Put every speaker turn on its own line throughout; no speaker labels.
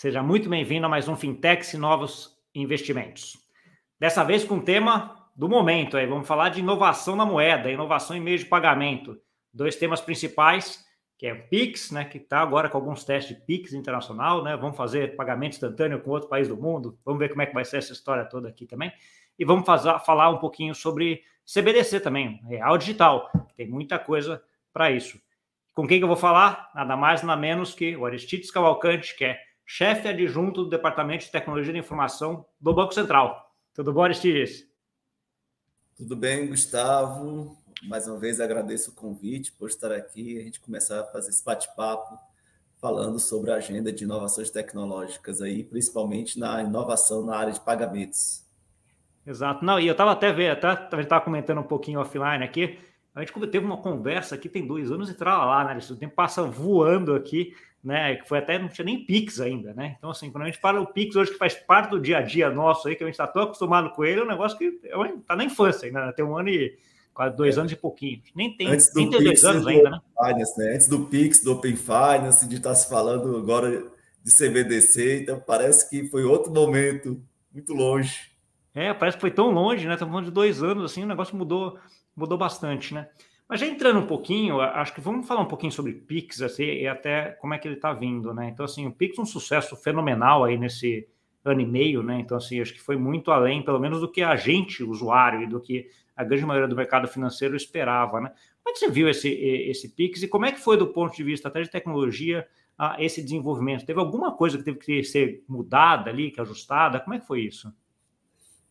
seja muito bem-vindo a mais um Fintechs e Novos Investimentos. Dessa vez com o tema do momento, aí vamos falar de inovação na moeda, inovação em meio de pagamento. Dois temas principais, que é o Pix, né, que está agora com alguns testes de Pix internacional, né? Vamos fazer pagamento instantâneo com outro país do mundo. Vamos ver como é que vai ser essa história toda aqui também. E vamos fazer, falar um pouquinho sobre CBDC também, real digital. Tem muita coisa para isso. Com quem que eu vou falar? Nada mais, nada menos que o Aristides Cavalcante, que é chefe adjunto do Departamento de Tecnologia da Informação do Banco Central. Tudo bom, Aristides?
Tudo bem, Gustavo. Mais uma vez agradeço o convite por estar aqui e a gente começar a fazer esse bate-papo falando sobre a agenda de inovações tecnológicas aí, principalmente na inovação na área de pagamentos.
Exato. Não, e eu estava até vendo, até a gente estava comentando um pouquinho offline aqui, a gente teve uma conversa aqui tem dois anos e trala lá, né? O tempo passa voando aqui, né? Que foi até, não tinha nem Pix ainda, né? Então, assim, quando a gente fala o Pix hoje, que faz parte do dia a dia nosso aí, que a gente está tão acostumado com ele, é um negócio que está na infância ainda, né? Tem um ano e quase dois é. anos e pouquinho. Nem tem,
Antes do nem tem dois anos ainda, né? Finance, né? Antes do Pix, do Open Finance, de estar tá se falando agora de CBDC, então parece que foi outro momento, muito longe.
É, parece que foi tão longe, né? Estamos falando de dois anos, assim, o negócio mudou mudou bastante, né? Mas já entrando um pouquinho, acho que vamos falar um pouquinho sobre Pix assim, e até como é que ele está vindo, né? Então, assim, o Pix é um sucesso fenomenal aí nesse ano e meio, né? Então, assim, acho que foi muito além, pelo menos, do que a gente, usuário, e do que a grande maioria do mercado financeiro esperava, né? Como é que você viu esse, esse Pix e como é que foi do ponto de vista até de tecnologia esse desenvolvimento? Teve alguma coisa que teve que ser mudada ali, que ajustada? Como é que foi isso?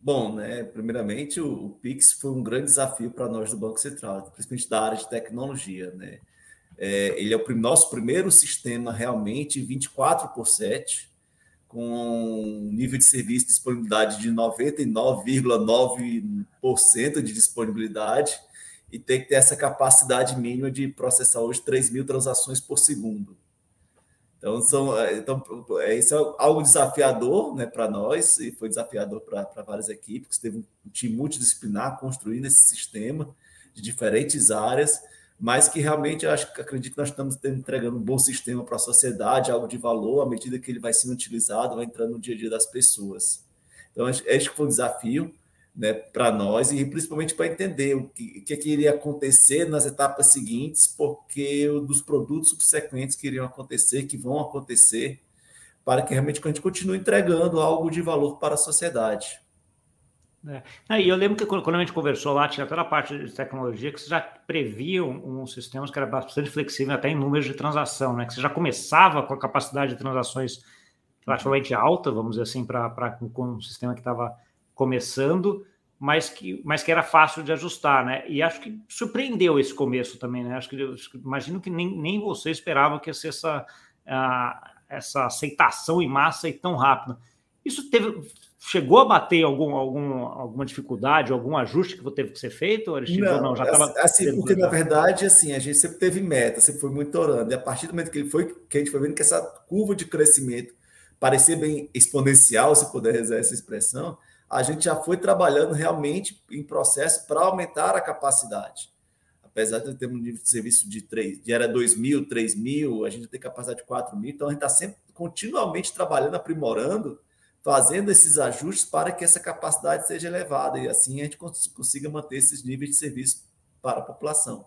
Bom, né, primeiramente, o, o, Pix foi um grande desafio para nós do Banco Central, principalmente da área de tecnologia. Né? É, ele é o nosso primeiro sistema realmente 24 por 7, com nível de serviço de disponibilidade de 99,9% de disponibilidade e tem que ter essa capacidade mínima de processar hoje 3 mil transações por segundo. Então, são, é, então é, isso é algo desafiador né, para nós, e foi desafiador para várias equipes. Teve um time multidisciplinar construindo esse sistema de diferentes áreas, mas que realmente acho, acredito que nós estamos entregando um bom sistema para a sociedade, algo de valor, à medida que ele vai sendo utilizado, vai entrando no dia a dia das pessoas. Então, acho que foi um desafio né, para nós e principalmente para entender o que, que, que, iria acontecer nas etapas seguintes, porque dos produtos subsequentes que iriam acontecer, que vão acontecer, para que realmente a gente continue entregando algo de valor para a sociedade.
É. E eu lembro que quando a gente conversou lá, tinha toda a parte de tecnologia que você já previa um, sistema que era bastante flexível até em números de transação, né? Que você já começava com a capacidade de transações relativamente alta, vamos dizer assim, para um sistema que estava começando, mas que, mas que era fácil de ajustar, né? E acho que surpreendeu esse começo também, né? Acho que imagino que nem, nem você esperava que ia ser essa, uh, essa aceitação em massa e tão rápida. Isso teve, chegou a bater algum, algum, alguma dificuldade, algum ajuste que teve que ser feito?
Aristides, não, não, já estava. Assim, porque na verdade, assim, a gente sempre teve meta, sempre foi muito orando. E a partir do momento que ele foi, que a gente foi vendo que essa curva de crescimento parecia bem exponencial, se puder usar essa expressão, a gente já foi trabalhando realmente em processo para aumentar a capacidade. Apesar de ter um nível de serviço de 3, de era 2 mil, 3 mil, a gente tem capacidade de 4 mil, então a gente está sempre continuamente trabalhando, aprimorando, fazendo esses ajustes para que essa capacidade seja elevada e assim a gente consiga manter esses níveis de serviço para a população.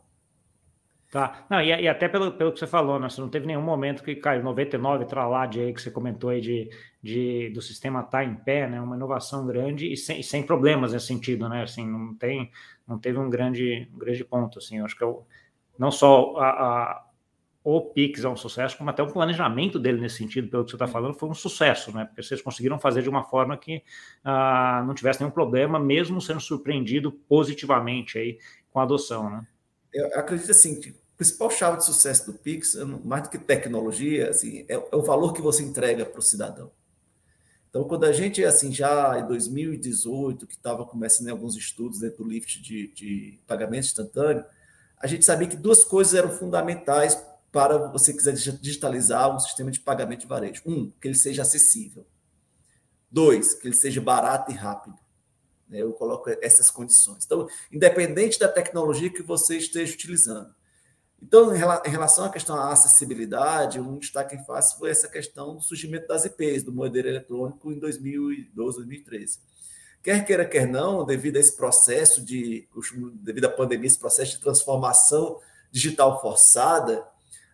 Tá. Não, e, e, até pelo, pelo que você falou, né? Você não teve nenhum momento que caiu 99 tralade aí que você comentou aí de, de do sistema estar tá em pé, né? Uma inovação grande e sem, sem problemas nesse sentido, né? Assim, não tem, não teve um grande, um grande ponto, assim. Eu acho que eu, não só a, a, o Pix é um sucesso, como até o planejamento dele nesse sentido, pelo que você está falando, foi um sucesso, né? Porque vocês conseguiram fazer de uma forma que ah, não tivesse nenhum problema, mesmo sendo surpreendido positivamente aí com a adoção, né?
Eu acredito assim principal chave de sucesso do Pix, mais do que tecnologia, assim, é, é o valor que você entrega para o cidadão. Então, quando a gente, assim, já em 2018, que estava começando alguns estudos dentro do Lift de, de pagamento instantâneo, a gente sabia que duas coisas eram fundamentais para você quiser digitalizar um sistema de pagamento de varejo. Um, que ele seja acessível. Dois, que ele seja barato e rápido. Eu coloco essas condições. Então, independente da tecnologia que você esteja utilizando, Então, em relação à questão à acessibilidade, um destaque em face foi essa questão do surgimento das IPs, do modelo eletrônico, em 2012, 2013. Quer queira, quer não, devido a esse processo de, devido à pandemia, esse processo de transformação digital forçada,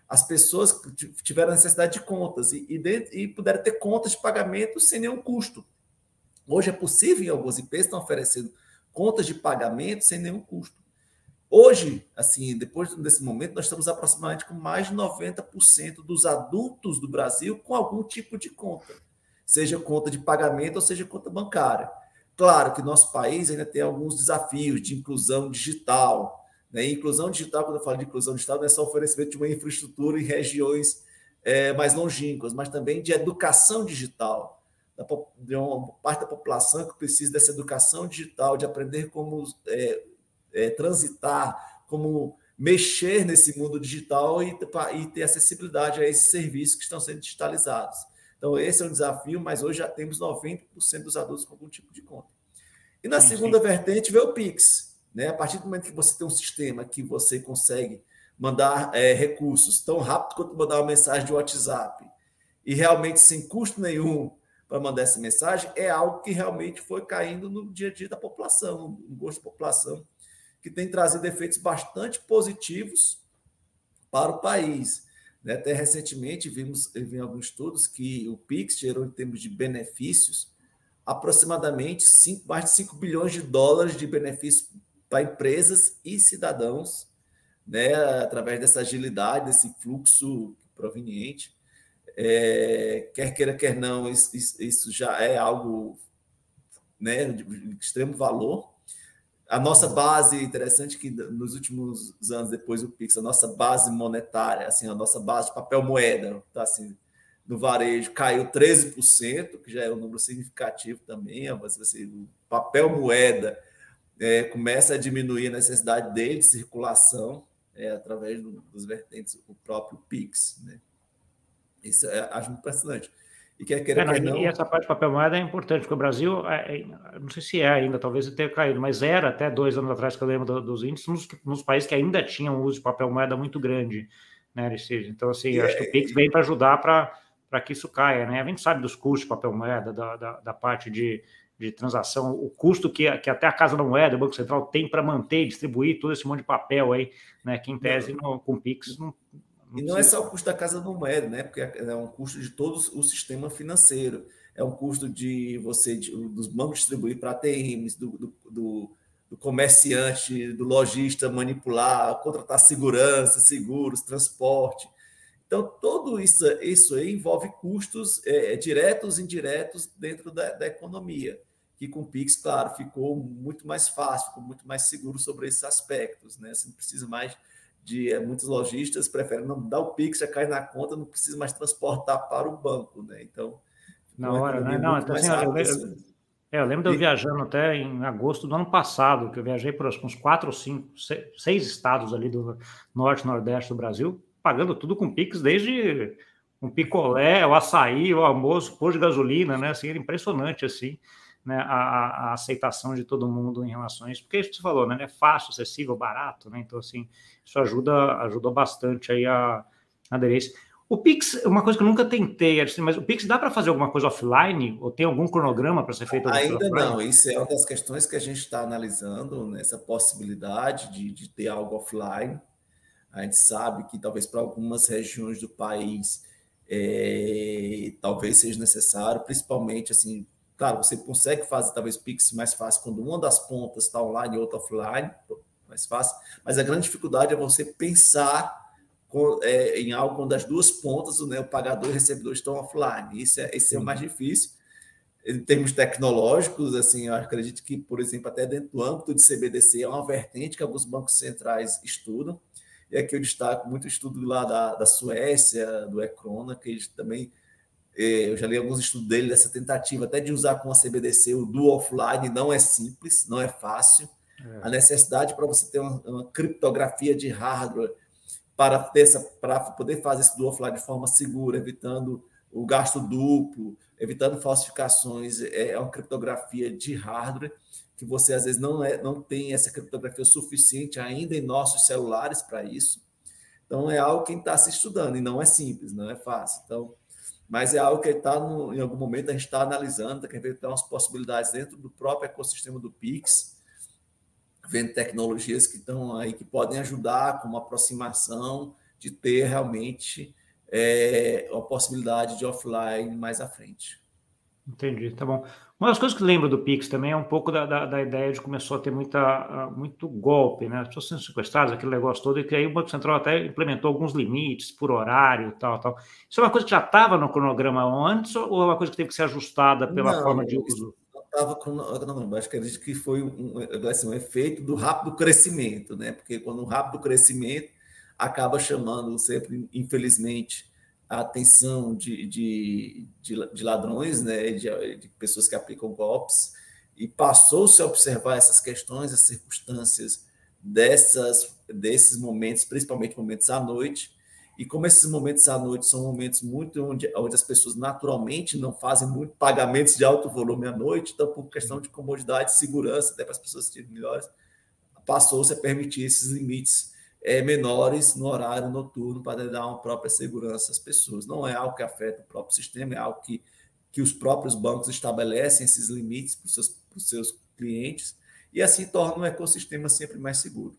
as pessoas tiveram necessidade de contas e, e, e puderam ter contas de pagamento sem nenhum custo. Hoje é possível, em alguns IPs, estão oferecendo contas de pagamento sem nenhum custo. Hoje, assim, depois desse momento, nós estamos aproximadamente com mais de 90% dos adultos do Brasil com algum tipo de conta, seja conta de pagamento ou seja conta bancária. Claro que nosso país ainda tem alguns desafios de inclusão digital. Né? inclusão digital, quando eu falo de inclusão digital, não é só oferecimento de uma infraestrutura em regiões é, mais longínquas, mas também de educação digital. De uma parte da população que precisa dessa educação digital, de aprender como é, é, transitar, como mexer nesse mundo digital e, e ter acessibilidade a esses serviços que estão sendo digitalizados. Então, esse é um desafio, mas hoje já temos 90% dos adultos com algum tipo de conta. E na sim, segunda sim. vertente vê o Pix. Né? A partir do momento que você tem um sistema que você consegue mandar é, recursos tão rápido quanto mandar uma mensagem de WhatsApp e realmente sem custo nenhum para mandar essa mensagem, é algo que realmente foi caindo no dia a dia da população, no gosto da população que tem trazido efeitos bastante positivos para o país. Né? Até recentemente vimos em alguns estudos que o PIX gerou, em termos de benefícios, aproximadamente 5, mais de 5 bilhões de dólares de benefícios para empresas e cidadãos, né? através dessa agilidade, desse fluxo proveniente. É, quer queira, quer não, isso, isso já é algo né, de extremo valor a nossa base, interessante que nos últimos anos, depois do Pix, a nossa base monetária, assim, a nossa base de papel moeda, tá assim, no varejo caiu 13%, que já é um número significativo também, mas assim, o papel moeda é, começa a diminuir a necessidade dele de circulação é, através do, dos vertentes, o próprio Pix. Né? Isso é, acho impressionante.
E quer queira, é, não, não... E essa parte de papel moeda é importante, porque o Brasil, é, é, não sei se é ainda, talvez tenha caído, mas era até dois anos atrás que eu lembro do, dos índices, nos, nos, países que ainda tinham uso de papel moeda muito grande, né, Aristide? Então, assim, e acho é... que o Pix vem para ajudar para que isso caia, né? A gente sabe dos custos de papel moeda, da, da, da parte de, de transação, o custo que, que até a Casa da Moeda, o Banco Central, tem para manter e distribuir todo esse monte de papel aí, né? Que em tese com Pix não,
e não é só o custo da casa do moeda, né? Porque é um custo de todo o sistema financeiro. É um custo de você, de, dos bancos distribuir para ATMs, do, do, do, do, comerciante, do lojista manipular, contratar segurança, seguros, transporte. Então, tudo isso, isso aí envolve custos é, diretos e indiretos dentro da, da economia que com o Pix, claro, ficou muito mais fácil, ficou muito mais seguro sobre esses aspectos, né? Você não precisa mais de é, muitos lojistas preferem não dar o Pix, já cai na conta, não precisa mais transportar para o banco, né? Então,
na hora, né? Não, então, assim, eu, eu, é, eu, lembro de eu viajando até em agosto do ano passado, que eu viajei por uns quatro ou cinco, seis estados ali do norte nordeste do Brasil, pagando tudo com Pix, desde um picolé, o açaí, o almoço, pôr de gasolina, né? Assim, era impressionante, assim né, a, a, aceitação de todo mundo em relação a isso, porque é isso que você falou, né, é fácil, acessível, barato, né, então assim, isso ajuda, ajuda bastante aí a, a aderência. O Pix, uma coisa que eu nunca tentei, mas o Pix dá para fazer alguma coisa offline? Ou tem algum cronograma para ser feito?
Ainda não, isso é uma das questões que a gente está analisando, nessa né, possibilidade de, de ter algo offline. A gente sabe que talvez para algumas regiões do país é, talvez seja necessário, principalmente assim Claro, você consegue fazer talvez Pix mais fácil quando uma das pontas está online e outra offline, mais fácil, mas a grande dificuldade é você pensar com, é, em algo onde as duas pontas, né, o pagador e o recebedor estão offline. Isso é, é o mais difícil. Em termos tecnológicos, assim, eu acredito que, por exemplo, até dentro do âmbito de CBDC, é uma vertente que alguns bancos centrais estudam. E aqui eu destaco muito o estudo lá da, da Suécia, do Ecrona, que eles também eu já li alguns estudos dele dessa tentativa até de usar com a CBDC o dual offline não é simples, não é fácil. É. A necessidade para você ter uma, uma, criptografia de hardware para, ter essa, para poder fazer esse dual offline de forma segura, evitando o gasto duplo, evitando falsificações, é, é uma criptografia de hardware que você às vezes não, é, não tem essa criptografia suficiente ainda em nossos celulares para isso. Então, é algo que está se estudando, e não é simples, não é fácil. Então, mas é algo que está, em algum momento, a gente está analisando, está querendo ter umas possibilidades dentro do próprio ecossistema do Pix, vendo tecnologias que estão aí, que podem ajudar com uma aproximação de ter realmente é, a possibilidade de offline mais à frente.
Entendi, tá bom. Uma das coisas que lembro do Pix também é um pouco da, da, da, ideia de que começou a ter muita, muito golpe, né? As pessoas sendo sequestradas, aquele negócio todo, e que aí o Banco Central até implementou alguns limites por horário tal, tal. Isso é uma coisa que já estava no cronograma antes ou é uma coisa que teve que ser ajustada pela não, forma de uso?
Estava com não, acho que acredito que foi um, assim, um efeito do rápido crescimento, né? Porque quando um rápido crescimento acaba chamando sempre, infelizmente, a atenção de, de, de, de ladrões, né, de, de, pessoas que aplicam golpes, e passou-se a observar essas questões, as circunstâncias dessas, desses momentos, principalmente momentos à noite, e como esses momentos à noite são momentos muito onde, onde as pessoas naturalmente não fazem muito pagamentos de alto volume à noite, então por questão de comodidade, segurança, até para as pessoas terem melhores, passou-se a permitir esses limites é, menores no horário noturno para dar uma própria segurança às pessoas. Não é algo que afeta o próprio sistema, é algo que, que os próprios bancos estabelecem esses limites para os seus, para os seus clientes e assim torna o ecossistema sempre mais seguro.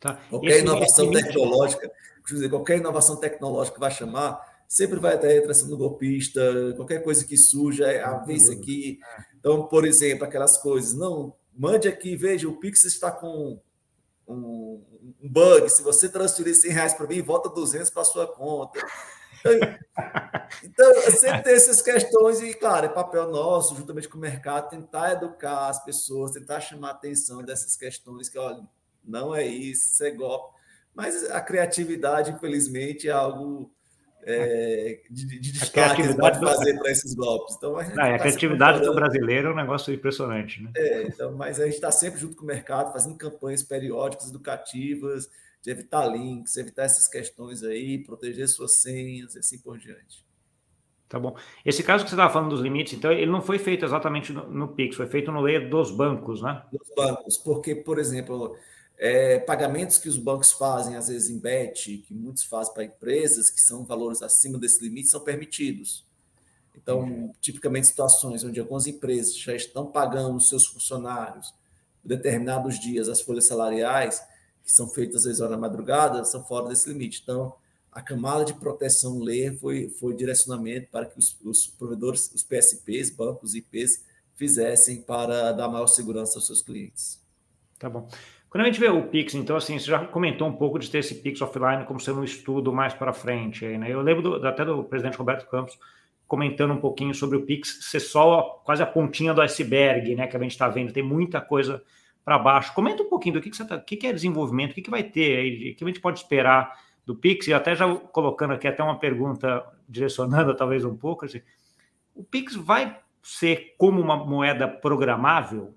Tá. Qualquer inovação tecnológica, dizer, qualquer inovação tecnológica vai chamar, sempre vai ter entração do golpista, qualquer coisa que surja, é, ah, vê isso aqui. Então, por exemplo, aquelas coisas, não, mande aqui, veja, o Pix está com um, um bug, se você transferir 100 reais para mim, volta 200 para sua conta. Então, sempre tem essas questões, e claro, é papel nosso, juntamente com o mercado, tentar educar as pessoas, tentar chamar a atenção dessas questões, que olha, não é isso, isso é golpe. Mas a criatividade, infelizmente, é algo é, de, de destaque que pode fazer para esses golpes. Então,
a, Não, a tá criatividade do brasileiro é um negócio impressionante. Né?
É, então, mas a gente está sempre junto com o mercado, fazendo campanhas periódicas, educativas, de evitar links, evitar essas questões aí, proteger suas senhas e assim por diante.
Tá bom. Esse caso que você estava falando dos limites, então, ele não foi feito exatamente no, no Pix, foi feito no layer dos bancos, né?
Dos bancos, porque, por exemplo, é, pagamentos que os bancos fazem, às vezes em BET, que muitos fazem para empresas, que são valores acima desse limite, são permitidos. Então, uhum. tipicamente, situações onde algumas empresas já estão pagando os seus funcionários determinados dias as folhas salariais, que são feitas às vezes da madrugada, são fora desse limite. Então, a camada de proteção ler foi, foi direcionamento para que os, os provedores, os PSPs, bancos e IPs, fizessem para dar maior segurança aos seus clientes.
Tá bom. Quando a gente vê o Pix, então, assim, você já comentou um pouco de ter esse Pix offline como sendo um estudo mais para frente. Aí, né? Eu lembro do, até do presidente Roberto Campos comentando um pouquinho sobre o Pix ser só quase a pontinha do iceberg, né? Que a gente está vendo, tem muita coisa para baixo. Comenta um pouquinho do que, que, tá, que, que é desenvolvimento, o que, que vai ter aí, o que a gente pode esperar do Pix, e até já colocando aqui até uma pergunta, direcionando talvez um pouco, assim, o Pix vai ser como uma moeda programável?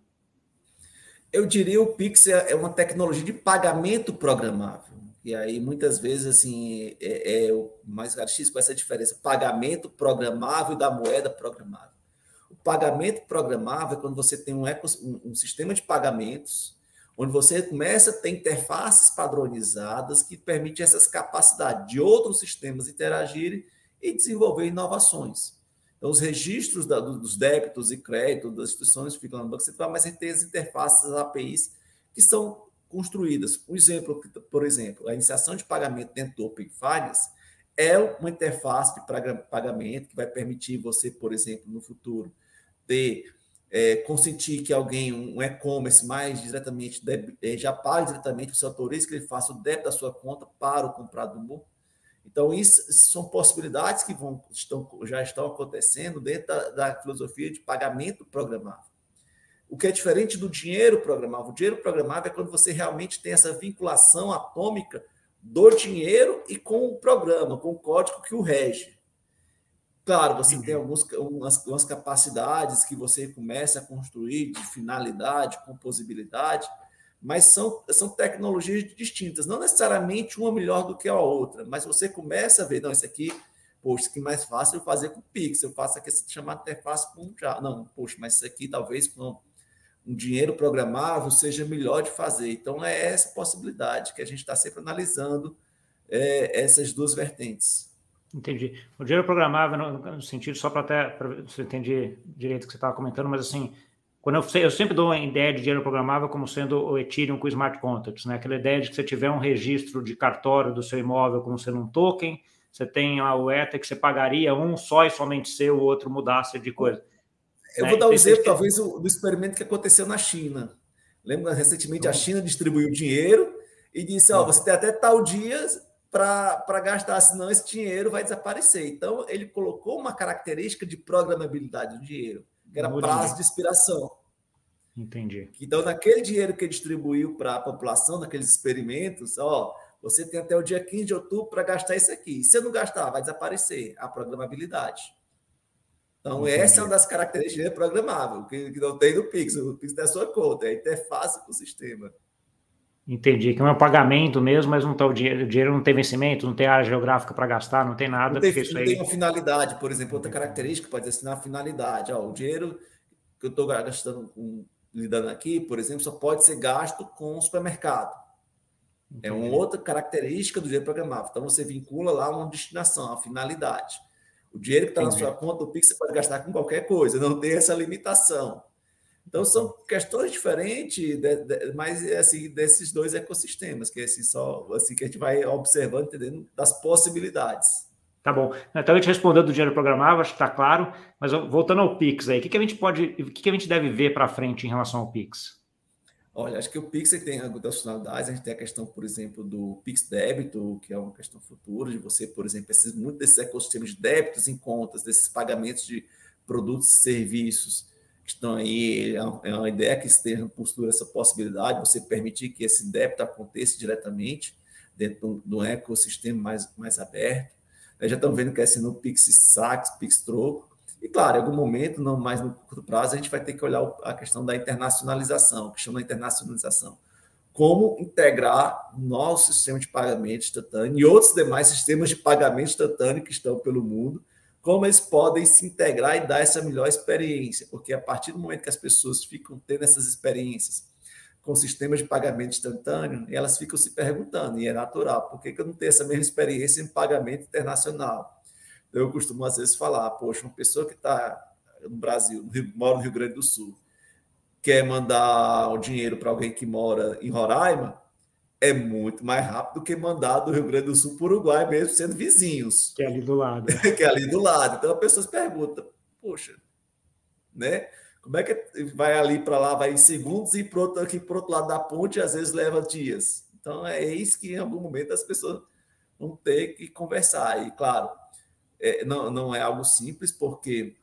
Eu diria o Pix é, é uma tecnologia de pagamento programável. E aí, muitas vezes, assim, é, é o mais característico com essa diferença: pagamento programável da moeda programável. O pagamento programável é quando você tem um, um, um sistema de pagamentos, onde você começa a ter interfaces padronizadas que permitem essas capacidades de outros sistemas interagirem e desenvolver inovações. Então, os registros da, dos débitos e créditos das instituições ficam no Banco Central, mas gente tem as interfaces, APIs, que são construídas. Um exemplo, por exemplo, a iniciação de pagamento dentro do Open Finance é uma interface de pagamento que vai permitir você, por exemplo, no futuro, ter é, consentir que alguém, um e-commerce mais diretamente, é, já pague diretamente, você autoriza que ele faça o débito da sua conta para o comprador então, isso são possibilidades que vão, estão, já estão acontecendo dentro da, da filosofia de pagamento programável. O que é diferente do dinheiro programável. O dinheiro programável é quando você realmente tem essa vinculação atômica do dinheiro e com o programa, com o código que o rege. Claro, você uhum. tem umas, algumas capacidades que você começa a construir de finalidade, composibilidade, mas são, são tecnologias distintas, não necessariamente uma melhor do que a outra, mas você começa a ver, não, isso aqui, poxa, é mais fácil eu fazer com o Pix, eu faço aqui chamada interface com já, não, poxa, mas isso aqui talvez com um dinheiro programável seja melhor de fazer. Então, é essa possibilidade que a gente está sempre analisando é, essas duas vertentes.
Entendi. O dinheiro programável, no, sentido, só para até pra, você entender direito o que você estava comentando, mas assim, quando eu, eu sempre dou a ideia de dinheiro programável como sendo o Ethereum com smart contracts, né? Aquela ideia de que você tiver um registro de cartório do seu imóvel como sendo um token, você tem o Ether que você pagaria um só e somente seu, o outro mudasse de coisa.
Eu vou dar um exemplo, talvez, do experimento que aconteceu na China. Lembra, recentemente a China distribuiu dinheiro e disse: Ó, oh, você tem até tal dia para gastar, senão esse dinheiro vai desaparecer. Então, ele colocou uma característica de programabilidade do dinheiro, que era prazo de expiração.
Entendi.
Então, naquele dinheiro que ele distribuiu para a população, naqueles experimentos, ó, você tem até o dia 15 de outubro para gastar isso aqui. Se você não gastar, vai desaparecer a programabilidade. Então, Entendi. essa é uma das características do programável, que, que não tem no Pix. O Pix é a sua conta, é a interface com o sistema.
Entendi, que é um pagamento mesmo, mas não tá o dinheiro, o dinheiro não tem vencimento, não tem área geográfica para gastar, não tem nada.
Não tem, não aí... tem uma finalidade, por exemplo, outra característica pode ser a finalidade. Ó, o dinheiro que eu estou gastando, com, lidando aqui, por exemplo, só pode ser gasto com o supermercado. Entendi. É uma outra característica do dinheiro programável. Então você vincula lá uma destinação, a finalidade. O dinheiro que está na sua conta do Pix você pode gastar com qualquer coisa, não tem essa limitação. Então são questões diferentes, de, de, mas assim desses dois ecossistemas que assim só assim que a gente vai observando, entendendo das possibilidades.
Tá bom. Então a gente respondeu do dinheiro programável, acho que está claro. Mas voltando ao Pix aí, o que, que a gente pode, o que, que a gente deve ver para frente em relação ao Pix?
Olha, acho que o Pix tem algumas funcionalidades. A gente tem a questão, por exemplo, do Pix débito, que é uma questão futura de você, por exemplo, muito desses ecossistemas de débitos em contas, desses pagamentos de produtos e serviços estão aí, é, é uma ideia que esteja postura essa possibilidade, você permitir que esse débito aconteça diretamente dentro de um ecossistema mais, mais aberto. Já estão vendo que é assim no Pix Sax, Pix Troco. E, claro, em algum momento, não mais no curto prazo, a gente vai ter que olhar a questão da internacionalização, que chama internacionalização. Como integrar nosso sistema de pagamento instantâneo e outros demais sistemas de pagamento instantâneo que estão pelo mundo como eles podem se integrar e dar essa melhor experiência, porque a partir do momento que as pessoas ficam tendo essas experiências com sistemas de pagamento instantâneo, elas ficam se perguntando, e é natural, por que, que eu não tenho essa mesma experiência em pagamento internacional? Eu costumo às vezes falar, poxa, uma pessoa que está no Brasil, mora no Rio Grande do Sul, quer mandar o dinheiro para alguém que mora em Roraima, é muito mais rápido do que mandar do Rio Grande do Sul para o Uruguai, mesmo sendo vizinhos.
Que é ali do lado.
que é ali do lado. Então, as pessoas perguntam, poxa, né? Como é que vai ali para lá, vai em segundos e pro aqui para outro lado da ponte, às vezes leva dias. Então, é isso que em algum momento as pessoas vão ter que conversar. E, claro, é, não, não é algo simples, porque,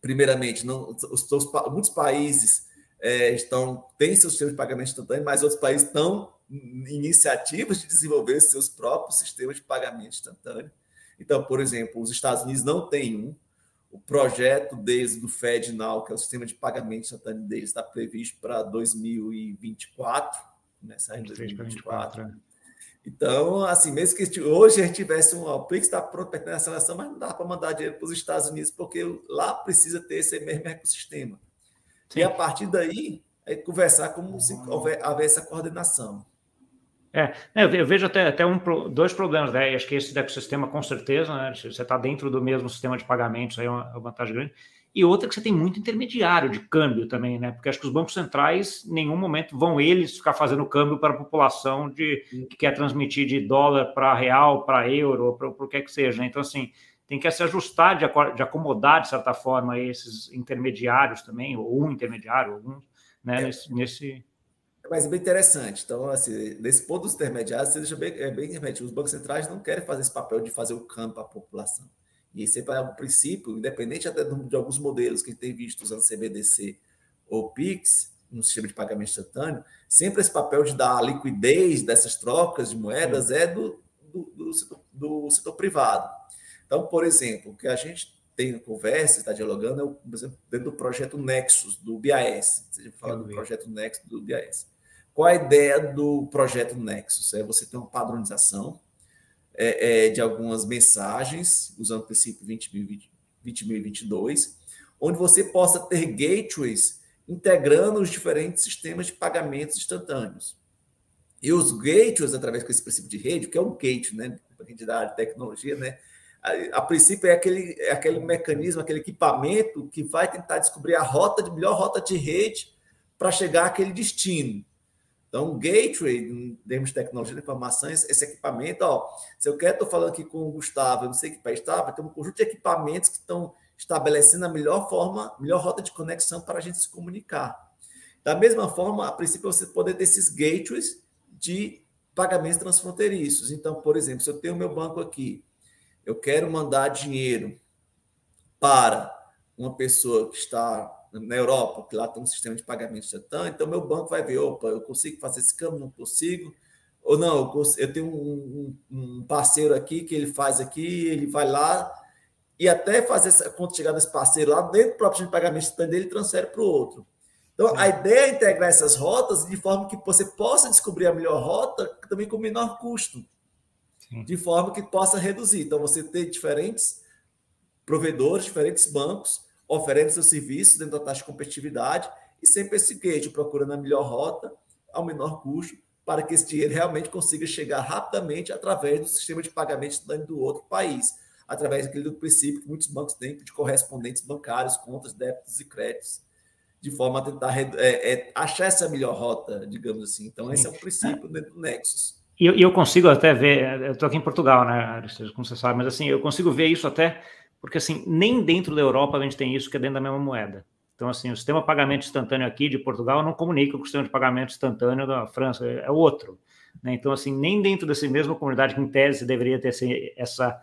primeiramente, não, os, os muitos países é, estão têm seus sistemas de pagamento instantâneo, mas outros países estão iniciativas de desenvolver seus próprios sistemas de pagamento instantâneo. Então, por exemplo, os Estados Unidos não têm um. O projeto deles do FedNow, que é o sistema de pagamento instantâneo deles, está previsto para 2024, né? Sai em 2024. Então, assim, mesmo que hoje a gente tivesse um o Pix está pronto para a seleção, mas não dá para mandar dinheiro para os Estados Unidos, porque lá precisa ter esse mesmo ecossistema. Sim. E a partir daí, é conversar como se houver, houver essa coordenação.
É, né, eu vejo até, até um, dois problemas, né? Acho que esse ecossistema, com certeza, né? Você está dentro do mesmo sistema de pagamentos, aí é uma, vantagem grande. E outra que você tem muito intermediário de câmbio também, né? Porque acho que os bancos centrais, em nenhum momento, vão eles ficar fazendo câmbio para a população de que quer transmitir de dólar para real, para euro, para o que é que seja. Né? Então, assim, tem que se ajustar de, de acomodar, de certa forma, esses intermediários também, ou um intermediário, alguns, né? É. Nesse, nesse
mas é bem interessante. Então, assim, nesse ponto dos intermediários, você deixa bem, é bem interessante. Os bancos centrais não querem fazer esse papel de fazer o campo para a população. E esse é um princípio, independente até de alguns modelos que a gente tem visto usando CBDC ou PIX, no sistema de pagamento instantâneo, sempre esse papel de dar a liquidez dessas trocas de moedas é, é do, do, do, setor, do setor privado. Então, por exemplo, o que a gente tem conversa, está dialogando, é, por exemplo, dentro do projeto Nexus, do BIS. Você fala do projeto Nexus do BIS. Qual a ideia do projeto Nexus? É você ter uma padronização é, é, de algumas mensagens, usando o princípio 2020, 2022, onde você possa ter gateways integrando os diferentes sistemas de pagamentos instantâneos. E os gateways, através desse princípio de rede, que é um gate, né? Da de tecnologia, né? A, a, princípio é aquele, é aquele mecanismo, aquele equipamento que vai tentar descobrir a rota de melhor rota de rede para chegar àquele destino. Então, gateway, em termos de tecnologia de informações, esse equipamento, ó, se eu quero, estou falando aqui com o Gustavo, eu não sei que país estava, tem um conjunto de equipamentos que estão estabelecendo a melhor forma, melhor rota de conexão para a gente se comunicar. Da mesma forma, a princípio, você pode ter esses gateways de pagamentos transfronteiriços. Então, por exemplo, se eu tenho meu banco aqui, eu quero mandar dinheiro para uma pessoa que está na Europa, que lá tem um sistema de pagamento instantâneo, então meu banco vai ver, opa, eu consigo fazer esse câmbio, não consigo, ou não, eu, consigo, eu tenho um, um, parceiro aqui que ele faz aqui, ele vai lá e até fazer essa conta chegar nesse parceiro lá dentro do próprio sistema de pagamento instantâneo dele, transfere para o outro. Então, a ideia é integrar essas rotas de forma que você possa descobrir a melhor rota também com menor custo, Sim. de forma que possa reduzir. Então, você ter diferentes provedores, diferentes bancos, oferece seu serviço dentro da taxa de competitividade e sempre esse gate procurando a melhor rota ao menor custo para que esse dinheiro realmente consiga chegar rapidamente através do sistema de pagamento do outro país, através daquele do princípio que muitos bancos têm de correspondentes bancários, contas, débitos e créditos, de forma a tentar é, é, achar essa melhor rota, digamos assim. Então, esse é o princípio dentro do Nexus.
E eu, eu, consigo até ver, eu estou aqui em Portugal, né, como você sabe, mas assim, eu consigo ver isso até porque assim, nem dentro da Europa a gente tem isso que é dentro da mesma moeda. Então, assim, o sistema de pagamento instantâneo aqui de Portugal não comunica com o sistema de pagamento instantâneo da França, é outro. Né? Então, assim, nem dentro dessa mesma comunidade que, em tese, deveria ter essa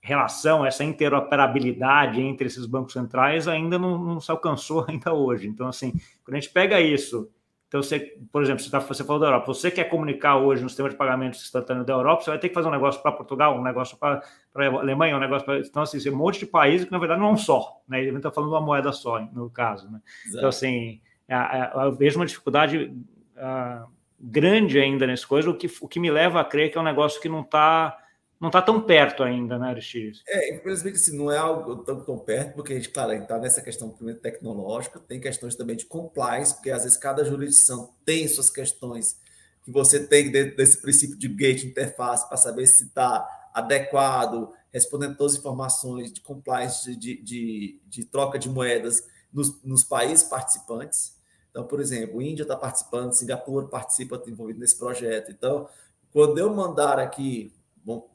relação, essa interoperabilidade entre esses bancos centrais, ainda não, não se alcançou ainda hoje. Então, assim, quando a gente pega isso então, você, por exemplo, você, tá, você falou da Europa, você quer comunicar hoje no sistema de pagamentos instantâneo da Europa, você vai ter que fazer um negócio para Portugal, um negócio para a Alemanha, um negócio para. Então, assim, um monte de países que, na verdade, não é um só, né? Ele está falando de uma moeda só, no caso, né? Então, assim, eu vejo uma dificuldade uh, grande ainda nessa coisa, o que, o que me leva a crer que é um negócio que não está não está tão perto ainda, né, Aristides?
É, infelizmente, assim, não é algo tão, tão perto, porque a gente, claro, está nessa questão tecnológica, tem questões também de compliance, porque às vezes cada jurisdição tem suas questões que você tem dentro desse princípio de gate interface para saber se está adequado, respondendo todas as informações de compliance, de, de, de troca de moedas nos, nos, países participantes. Então, por exemplo, Índia está participando, Singapura participa, tá envolvido nesse projeto. Então, quando eu mandar aqui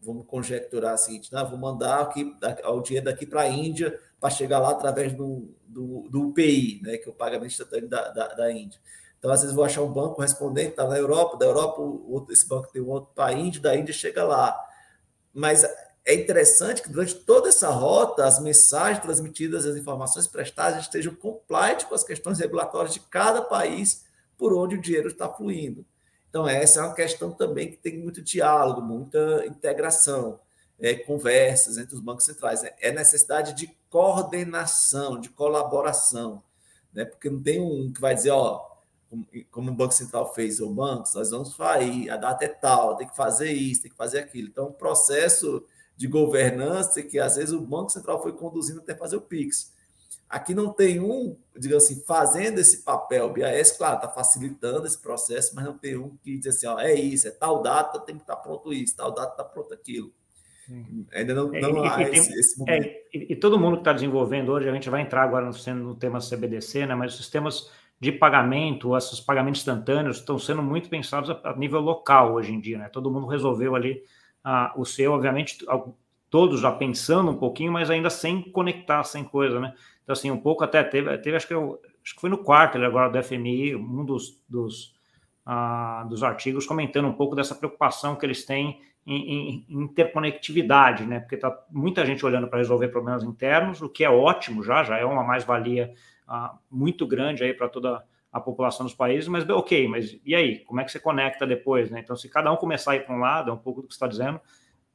vamos conjecturar o seguinte, né? vou mandar aqui, o dinheiro daqui para a Índia para chegar lá através do, do, do UPI, né? que é o pagamento instantâneo da, da, da Índia. Então, às vezes, vou achar um banco correspondente, está na Europa, da Europa, outro, esse banco tem um outro para a Índia, da Índia chega lá. Mas é interessante que durante toda essa rota, as mensagens transmitidas, as informações prestadas estejam compliant com as questões regulatórias de cada país por onde o dinheiro está fluindo. Então, essa é uma questão também que tem muito diálogo, muita integração, é, conversas entre os bancos centrais. É, necessidade de coordenação, de colaboração, né? porque não tem um que vai dizer, ó, como o Banco Central fez, o bancos, nós vamos fazer, a data é tal, tem que fazer isso, tem que fazer aquilo. Então, o processo de governança que às vezes o Banco Central foi conduzindo até fazer o PIX. Aqui não tem um, digamos assim, fazendo esse papel. O BIS, claro, está facilitando esse processo, mas não tem um que diz assim, ó, é isso, é tal data, tem que estar tá pronto isso, tal data está pronto aquilo. Ainda não, não
e,
há
e, esse, esse, momento. É, e, e, todo mundo que está desenvolvendo hoje, a gente vai entrar agora no, no tema CBDC, né, mas os sistemas de pagamento, esses pagamentos instantâneos estão sendo muito pensados a, nível local hoje em dia, né? Todo mundo resolveu ali uh, o seu, obviamente, todos já pensando um pouquinho, mas ainda sem conectar, sem coisa, né? Então, assim, um pouco até teve, teve acho, que eu, acho que foi no quarto agora do FMI, um dos, dos, ah, dos artigos comentando um pouco dessa preocupação que eles têm em, em interconectividade, né? Porque tá muita gente olhando para resolver problemas internos, o que é ótimo já, já é uma mais-valia ah, muito grande aí para toda a população dos países, mas ok, mas e aí? Como é que você conecta depois, né? Então, se cada um começar a ir para um lado, é um pouco do que você está dizendo,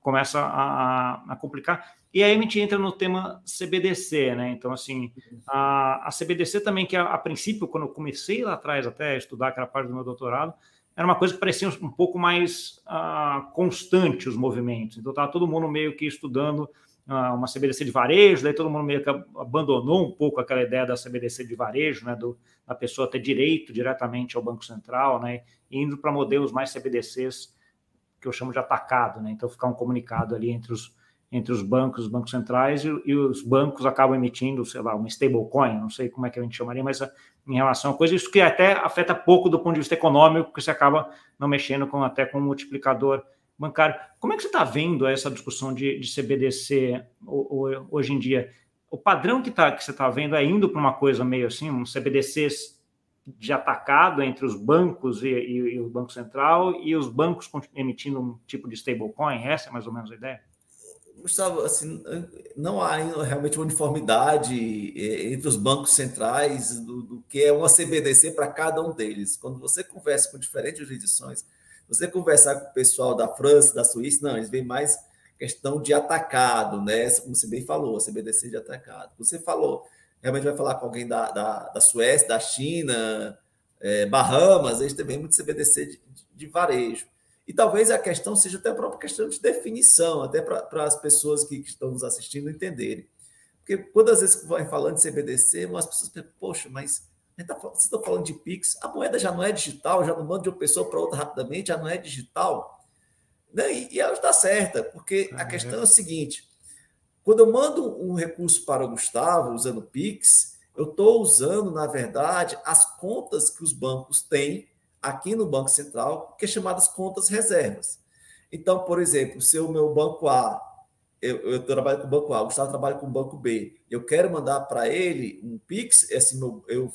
começa a, a, complicar. E aí a gente entra no tema CBDC, né? Então, assim, a, a CBDC também, que a, a, princípio, quando eu comecei lá atrás até a estudar aquela parte do meu doutorado, era uma coisa que parecia um pouco mais uh, constante os movimentos. Então, estava todo mundo meio que estudando uma CBDC de varejo, daí todo mundo meio que abandonou um pouco aquela ideia da CBDC de varejo, né, do, da pessoa ter direito diretamente ao Banco Central, né, indo para modelos mais CBDCs, que eu chamo de atacado, né, então ficar um comunicado ali entre os, entre os bancos, os bancos centrais, e, e os bancos acabam emitindo, sei lá, uma stablecoin, não sei como é que a gente chamaria, mas a, em relação a coisa, isso que até afeta pouco do ponto de vista econômico, porque você acaba não mexendo com até com um multiplicador bancário. Como é que você está vendo essa discussão de, de CBDC hoje em dia? O padrão que, tá, que você está vendo é indo para uma coisa meio assim, um CBDC de atacado entre os bancos e, e, e, o Banco Central e os bancos emitindo um tipo de stablecoin? Essa é mais ou menos a ideia?
Gustavo, assim, não há realmente uniformidade entre os bancos centrais do, do que é uma CBDC para cada um deles. Quando você conversa com diferentes jurisdições, você conversar com o pessoal da França, da Suíça, não, eles veem mais questão de atacado, né? Como você bem falou, a CBDC de atacado. Você falou, realmente vai falar com alguém da, da, da Suécia, da China, é, Bahamas, eles também muito CBDC de, de, de, varejo. E talvez a questão seja até a própria questão de definição, até para as pessoas que, que, estão nos assistindo entenderem. Porque quando às vezes vai falando de CBDC, as pessoas pensam, poxa, mas vocês estão falando de Pix, a moeda já não é digital, já não manda de uma pessoa para outra rapidamente, já não é digital. Né? E, e ela está certa, porque a questão é o seguinte: quando eu mando um recurso para o Gustavo usando Pix, eu estou usando, na verdade, as contas que os bancos têm aqui no Banco Central, que é chamadas contas reservas. Então, por exemplo, se o meu banco A, eu, eu trabalho com o banco A, o Gustavo trabalha com o banco B, eu quero mandar para ele um Pix, assim, meu, eu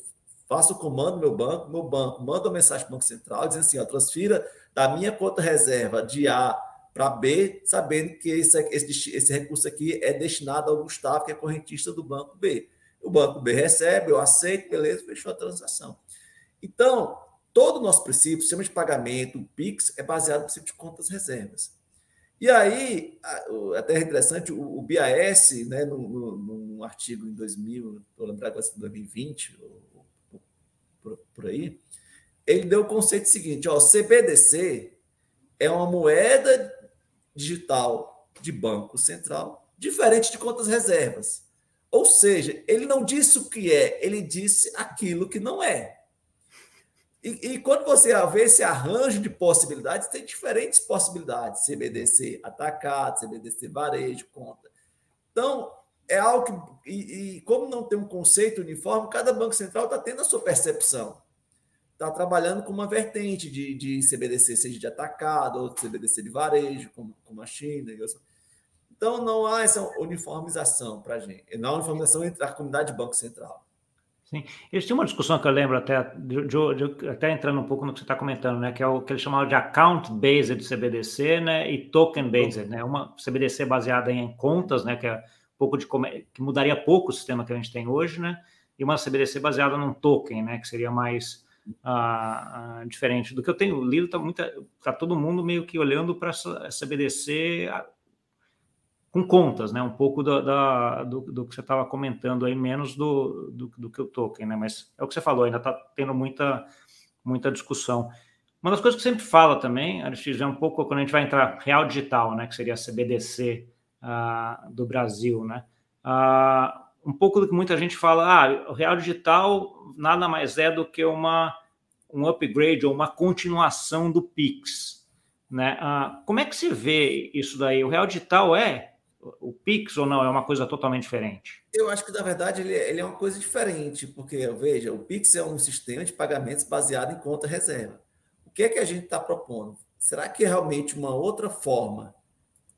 faço o comando meu banco, meu banco manda uma mensagem para o Banco Central dizendo assim, ó, transfira da minha conta reserva de A para B, sabendo que esse, esse, esse recurso aqui é destinado ao Gustavo, que é correntista do banco B. O banco B recebe, eu aceito, beleza, fechou a transação. Então, todo o nosso princípio, sistema de pagamento, o PIX, é baseado no princípio de contas reservas. E aí, até é interessante, o, BAS, né, num, num artigo em 2000, estou lembrando agora, 2020, por, por aí, ele deu o conceito seguinte: ó, CBDC é uma moeda digital de banco central diferente de contas reservas. Ou seja, ele não disse o que é, ele disse aquilo que não é. E, e, quando você vê esse arranjo de possibilidades, tem diferentes possibilidades: CBDC atacado, CBDC varejo, conta. Então, é algo que, e, e, como não tem um conceito uniforme, cada banco central está tendo a sua percepção. Está trabalhando com uma vertente de, de CBDC, seja de atacado, ou de CBDC de varejo, como, como a China. Então, não há essa uniformização para a gente. Não há uniformização entre a comunidade de Banco Central.
Sim. Tinham uma discussão que eu lembro até, de, de, de, até entrando um pouco no que você está comentando, né? Que é o que eles chamavam de account-based CBDC, né? E token-based, né? Uma CBDC baseada em contas, né? Que é pouco de que mudaria pouco o sistema que a gente tem hoje, né? E uma CBDC baseada num token, né? Que seria mais diferente do que eu tenho lido. Tá muita, tá todo mundo meio que olhando para essa CBDC com contas, né? Um pouco do, da, do, do que você estava comentando aí, menos do, do, do, que o token, né? Mas é o que você falou, ainda está tendo muita, muita discussão. Uma das coisas que sempre fala também, Aristides, é um pouco quando a gente vai entrar real digital, né? Que seria a CBDC uh, do Brasil, né? Uh, um pouco do que muita gente fala, ah, o real digital nada mais é do que uma um upgrade ou uma continuação do Pix, né? Uh, como é que se vê isso daí? O real digital é o Pix ou não? É uma coisa totalmente diferente?
Eu acho que, na verdade, ele, é, ele é uma coisa diferente, porque, veja, o Pix é um sistema de pagamentos baseado em conta reserva. O que é que a gente está propondo? Será que é realmente uma outra forma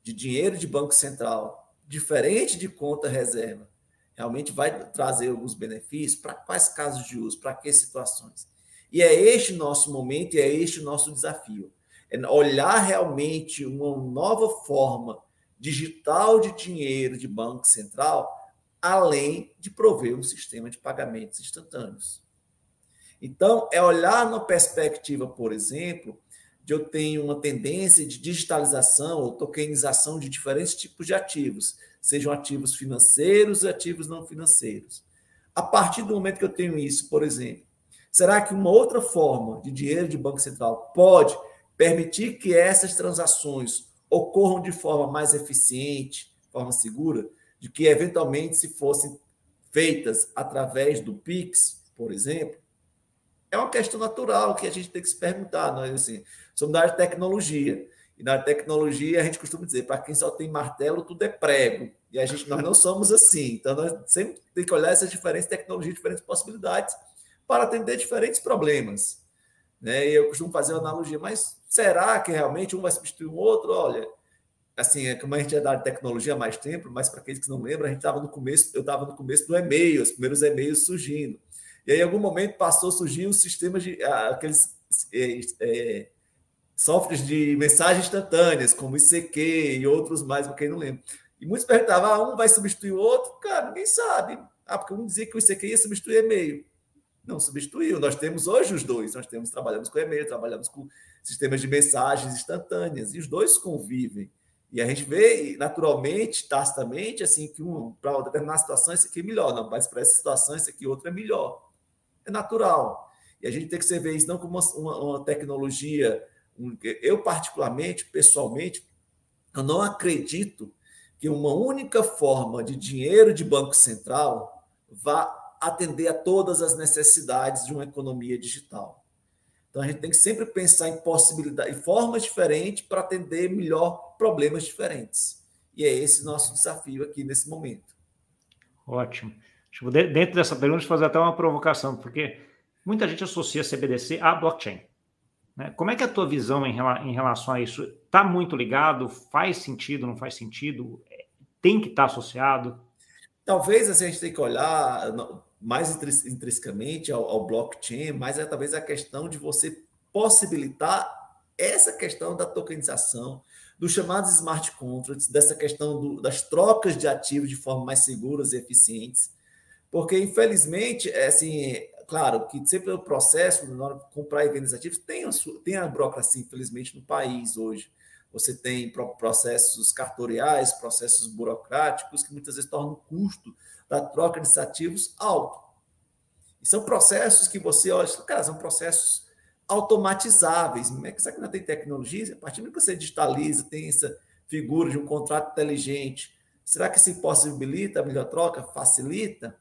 de dinheiro de Banco Central, diferente de conta reserva, realmente vai trazer alguns benefícios? Para quais casos de uso? Para que situações? E é este nosso momento e é este o nosso desafio. É olhar realmente uma nova forma digital de dinheiro de Banco Central, além de prover um sistema de pagamentos instantâneos. Então, é olhar na perspectiva, por exemplo, de eu tenho uma tendência de digitalização ou tokenização de diferentes tipos de ativos, sejam ativos financeiros e ativos não financeiros. A partir do momento que eu tenho isso, por exemplo, será que uma outra forma de dinheiro de Banco Central pode permitir que essas transações ocorram de forma mais eficiente, forma segura, de que eventualmente se fossem feitas através do Pix, por exemplo, é uma questão natural que a gente tem que se perguntar. Nós assim, somos da área de tecnologia. E na tecnologia a gente costuma dizer, para quem só tem martelo, tudo é prego. E a gente, nós não somos assim. Então, nós sempre temos que olhar essas diferentes tecnologias, diferentes possibilidades, para atender diferentes problemas. Né? E eu costumo fazer uma analogia, mas será que realmente um vai substituir o outro? Olha, assim, é como a gente é da tecnologia há mais tempo, mas para aqueles que não lembram, a gente estava no começo, eu estava no começo do e-mail, os primeiros e-mails surgindo. E aí, em algum momento, passou a surgir os sistemas de aqueles é, é, softwares de mensagens instantâneas, como ICQ e outros mais, para quem não lembra. E muitos perguntavam, ah, um vai substituir o outro? Cara, ninguém sabe. Ah, porque um dizia que o ICQ ia substituir e-mail. Não substituiu. Nós temos hoje os dois. Nós temos trabalhamos com e-mail, trabalhamos com sistemas de mensagens instantâneas, e os dois convivem. E a gente vê, naturalmente, tacitamente, assim, que um, para determinada situação, esse aqui é melhor, não, mas para essa situação, esse aqui outro é melhor. É natural. E a gente tem que ver isso não como uma, uma tecnologia. Eu, particularmente, pessoalmente, eu não acredito que uma única forma de dinheiro de Banco Central vá atender a todas as necessidades de uma economia digital. Então a gente tem que sempre pensar em possibilidades, em formas diferentes para atender melhor problemas diferentes. E é esse nosso desafio aqui nesse momento.
Ótimo. Dentro dessa pergunta, fazer até uma provocação, porque muita gente associa CBDC a blockchain. Né? Como é que é a tua visão em, relação a isso? Está muito ligado? Faz sentido? Não faz sentido? É, tem que estar tá associado?
Talvez assim, a gente tenha que olhar mais intrinsecamente ao, ao blockchain, mas é talvez a questão de você possibilitar essa questão da tokenização, dos chamados smart contracts, dessa questão do, das trocas de ativos de forma mais seguras e eficientes, porque infelizmente, é assim, claro que sempre o processo na hora de comprar e vender ativos tem a, tem a burocracia, infelizmente, no país hoje. Você tem processos cartoriais, processos burocráticos que muitas vezes tornam o custo da troca de ativos alto. E são processos que você olha, cara, são processos automatizáveis. Não é que não tem tecnologia? A partir do que você digitaliza, tem essa figura de um contrato inteligente. Será que se possibilita a melhor troca? Facilita?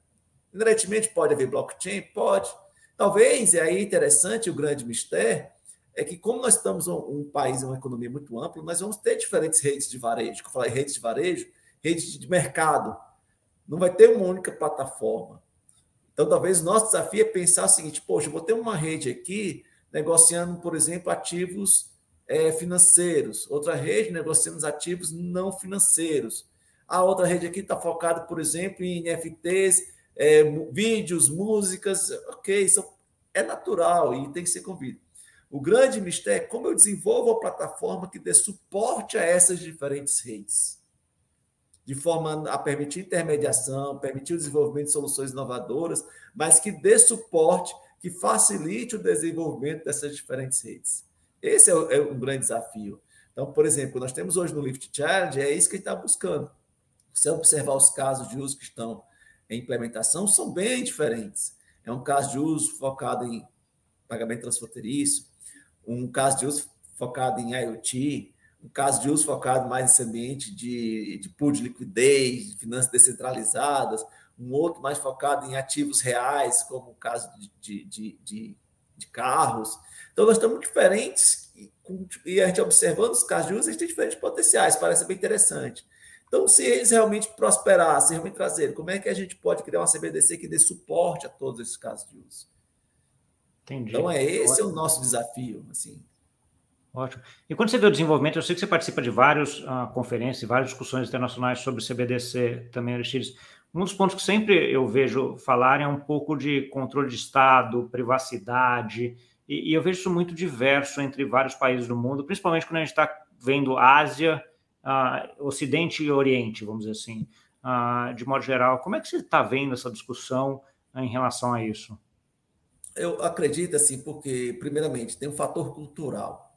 Inerentemente pode haver blockchain? Pode. Talvez, e aí interessante, o grande mistério, é que como nós estamos um, um país, uma economia muito ampla, nós vamos ter diferentes redes de varejo. Eu falei redes de varejo, redes de mercado. Não vai ter uma única plataforma. Então, talvez o nosso desafio é pensar o seguinte: poxa, eu vou ter uma rede aqui negociando, por exemplo, ativos é, financeiros, outra rede negociando ativos não financeiros. A outra rede aqui está focada, por exemplo, em NFTs, é, vídeos, músicas. Ok, isso é natural e tem que ser convido. O grande mistério é como eu desenvolvo a plataforma que dê suporte a essas diferentes redes de forma a permitir intermediação, permitir o desenvolvimento de soluções inovadoras, mas que dê suporte, que facilite o desenvolvimento dessas diferentes redes. Esse é, é um grande desafio. Então, por exemplo, nós temos hoje no Lift Challenge, é isso que a gente está buscando. Se observar os casos de uso que estão em implementação, são bem diferentes. É um caso de uso focado em pagamento transfronteiriço, um caso de uso focado em IoT, um caso de uso focado mais nesse ambiente de, de pool de liquidez, de finanças descentralizadas, um outro mais focado em ativos reais, como o caso de, de, de, de carros. Então, nós estamos diferentes e a gente observando os casos de uso, a gente tem diferentes potenciais, parece bem interessante. Então, se eles realmente prosperassem, realmente trazerem, como é que a gente pode criar uma CBDC que dê suporte a todos esses casos de uso? Entendi. Então, é esse é o nosso desafio, assim.
Ótimo. E quando você vê o desenvolvimento, eu sei que você participa de várias uh, conferências, várias discussões internacionais sobre CBDC também, Aristides. Um dos pontos que sempre eu vejo falar é um pouco de controle de Estado, privacidade, e, e eu vejo isso muito diverso entre vários países do mundo, principalmente quando a gente está vendo Ásia, uh, Ocidente e Oriente, vamos dizer assim, uh, de modo geral. Como é que você está vendo essa discussão em relação a isso?
Eu acredito assim, porque, primeiramente, tem um fator cultural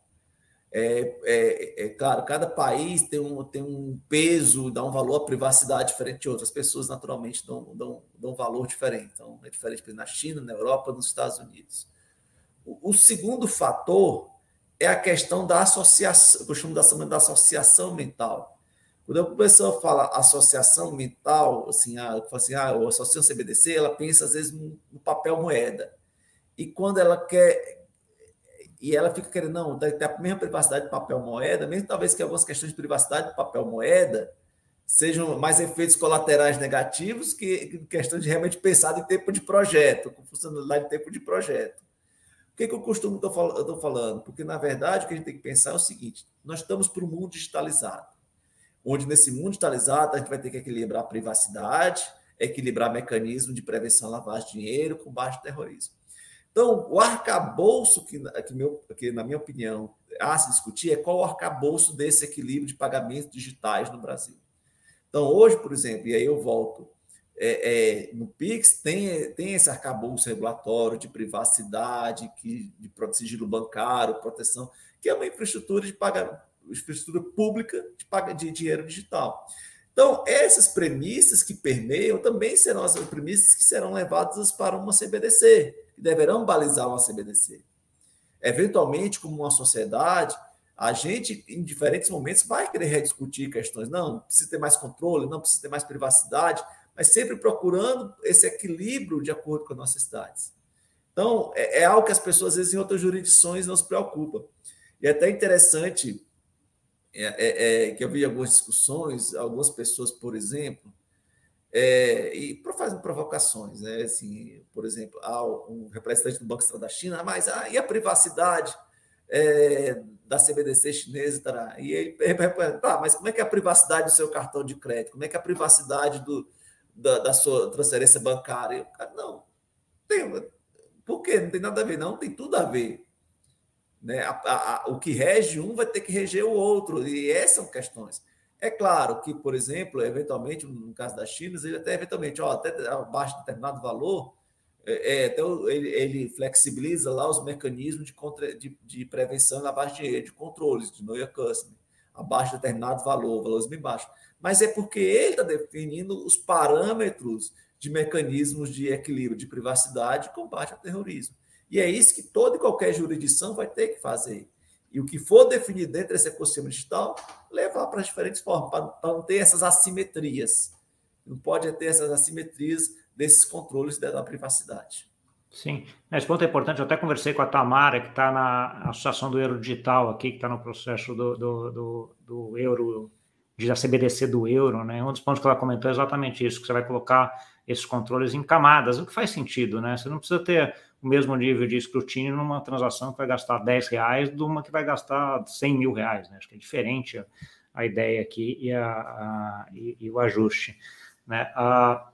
é, é, é, claro, cada país tem um, tem um peso, dá um valor à privacidade diferente de outras. pessoas, naturalmente, dão, dão, dão valor diferente. Então, é diferente na China, na Europa, nos Estados Unidos. O, o segundo fator é a questão da associação, eu costumo chamar da associação mental. Quando a pessoa fala associação mental, assim, a, assim, ah, a associação CBDC, ela pensa às vezes no, no papel moeda. E quando ela quer e ela fica querendo, não, tem a mesma privacidade de papel moeda, mesmo talvez que algumas questões de privacidade de papel moeda sejam mais efeitos colaterais negativos que questão de realmente pensar em tempo de projeto, com funcionalidade de tempo de projeto. O que, que eu costumo estou falando? Porque, na verdade, o que a gente tem que pensar é o seguinte: nós estamos para um mundo digitalizado, onde nesse mundo digitalizado a gente vai ter que equilibrar a privacidade, equilibrar mecanismo de prevenção à lavagem de dinheiro, combate ao terrorismo. Então, o arcabouço que, que, meu, que, na minha opinião, há se discutir é qual o arcabouço desse equilíbrio de pagamentos digitais no Brasil. Então, hoje, por exemplo, e aí eu volto, é, é, no PIX tem, tem esse arcabouço regulatório de privacidade, que, de sigilo bancário, proteção, que é uma infraestrutura de pagamento, infraestrutura pública de, paga, de dinheiro digital. Então, essas premissas que permeiam também serão as premissas que serão levadas para uma CBDC, que deverão balizar uma CBDC. Eventualmente, como uma sociedade, a gente, em diferentes momentos, vai querer rediscutir questões. Não, precisa ter mais controle, não precisa ter mais privacidade, mas sempre procurando esse equilíbrio de acordo com as nossas cidades. Então, é, é algo que as pessoas, às vezes, em outras jurisdições não se preocupam. E é até interessante é, é, é, que eu vi algumas discussões, algumas pessoas, por exemplo, é, e fazem provocações, né? Assim, por exemplo, há um representante do Banco Central da China, mas ah, e a privacidade é, da CBDC chinesa? Tará? E ele pergunta, ah, mas como é que é a privacidade do seu cartão de crédito? Como é que é a privacidade do, da, da sua transferência bancária? Cara, não, tem, por quê? Não tem nada a ver, não, tem tudo a ver. Né? A, a, a, o que rege um vai ter que reger o outro, e essas são questões. É claro que, por exemplo, eventualmente, no caso da China, ele até eventualmente, ó, até abaixo de determinado valor, é, é, ele, ele, flexibiliza lá os mecanismos de, contra, de, de prevenção e lavagem de de controles, de your customer, abaixo de determinado valor, valores bem baixos. Mas é porque ele está definindo os parâmetros de mecanismos de equilíbrio de privacidade e combate ao terrorismo. E é isso que toda e qualquer jurisdição vai ter que fazer e o que for definido dentro desse ecossistema digital, levar para as diferentes formas, para não ter essas assimetrias. Não pode ter essas assimetrias desses controles da privacidade.
Sim, esse ponto é importante. Eu até conversei com a Tamara, que está na Associação do Euro Digital aqui, que está no processo do, do, do, do euro, de a CBDC do euro, né? Um dos pontos que ela comentou é exatamente isso, que você vai colocar esses controles em camadas, o que faz sentido, né? Você não precisa ter o mesmo nível de escrutínio numa transação que vai gastar 10 reais de uma que vai gastar 100 mil reais. Né? Acho que é diferente a, a ideia aqui e, a, a e, e, o ajuste. Né? A,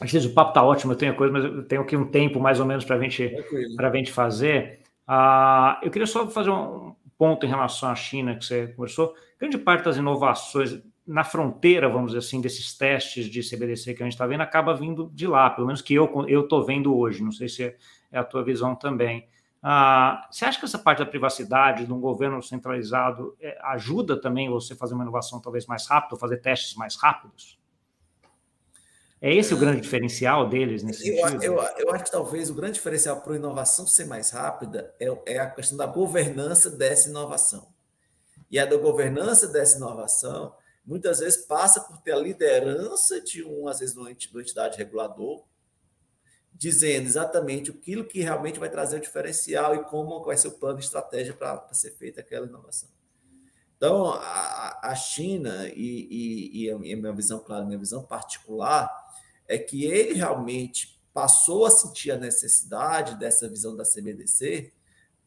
às vezes o papo está ótimo, eu tenho coisa, mas eu tenho aqui um tempo mais ou menos para gente, a gente fazer. Uh, eu queria só fazer um ponto em relação à China que você conversou. Grande parte das inovações na fronteira, vamos dizer assim, desses testes de CBDC que a gente está vendo, acaba vindo de lá, pelo menos que eu estou vendo hoje. Não sei se é é a tua visão também. Ah, você acha que essa parte da privacidade, de um governo centralizado, é, ajuda também você a fazer uma inovação talvez mais rápida, fazer testes mais rápidos? É esse o grande diferencial deles nesse
eu,
sentido?
Eu, eu, acho que talvez o grande diferencial para a inovação ser mais rápida é, é a questão da governança dessa inovação. E a da governança dessa inovação, muitas vezes passa por ter a liderança de um, às vezes, de uma entidade regulador, dizendo exatamente aquilo que realmente vai trazer o diferencial e como vai ser o plano de estratégia para ser feita aquela inovação. Então, a, a China, e, e, e, a minha visão, claro, minha visão particular, é que ele realmente passou a sentir a necessidade dessa visão da CBDC,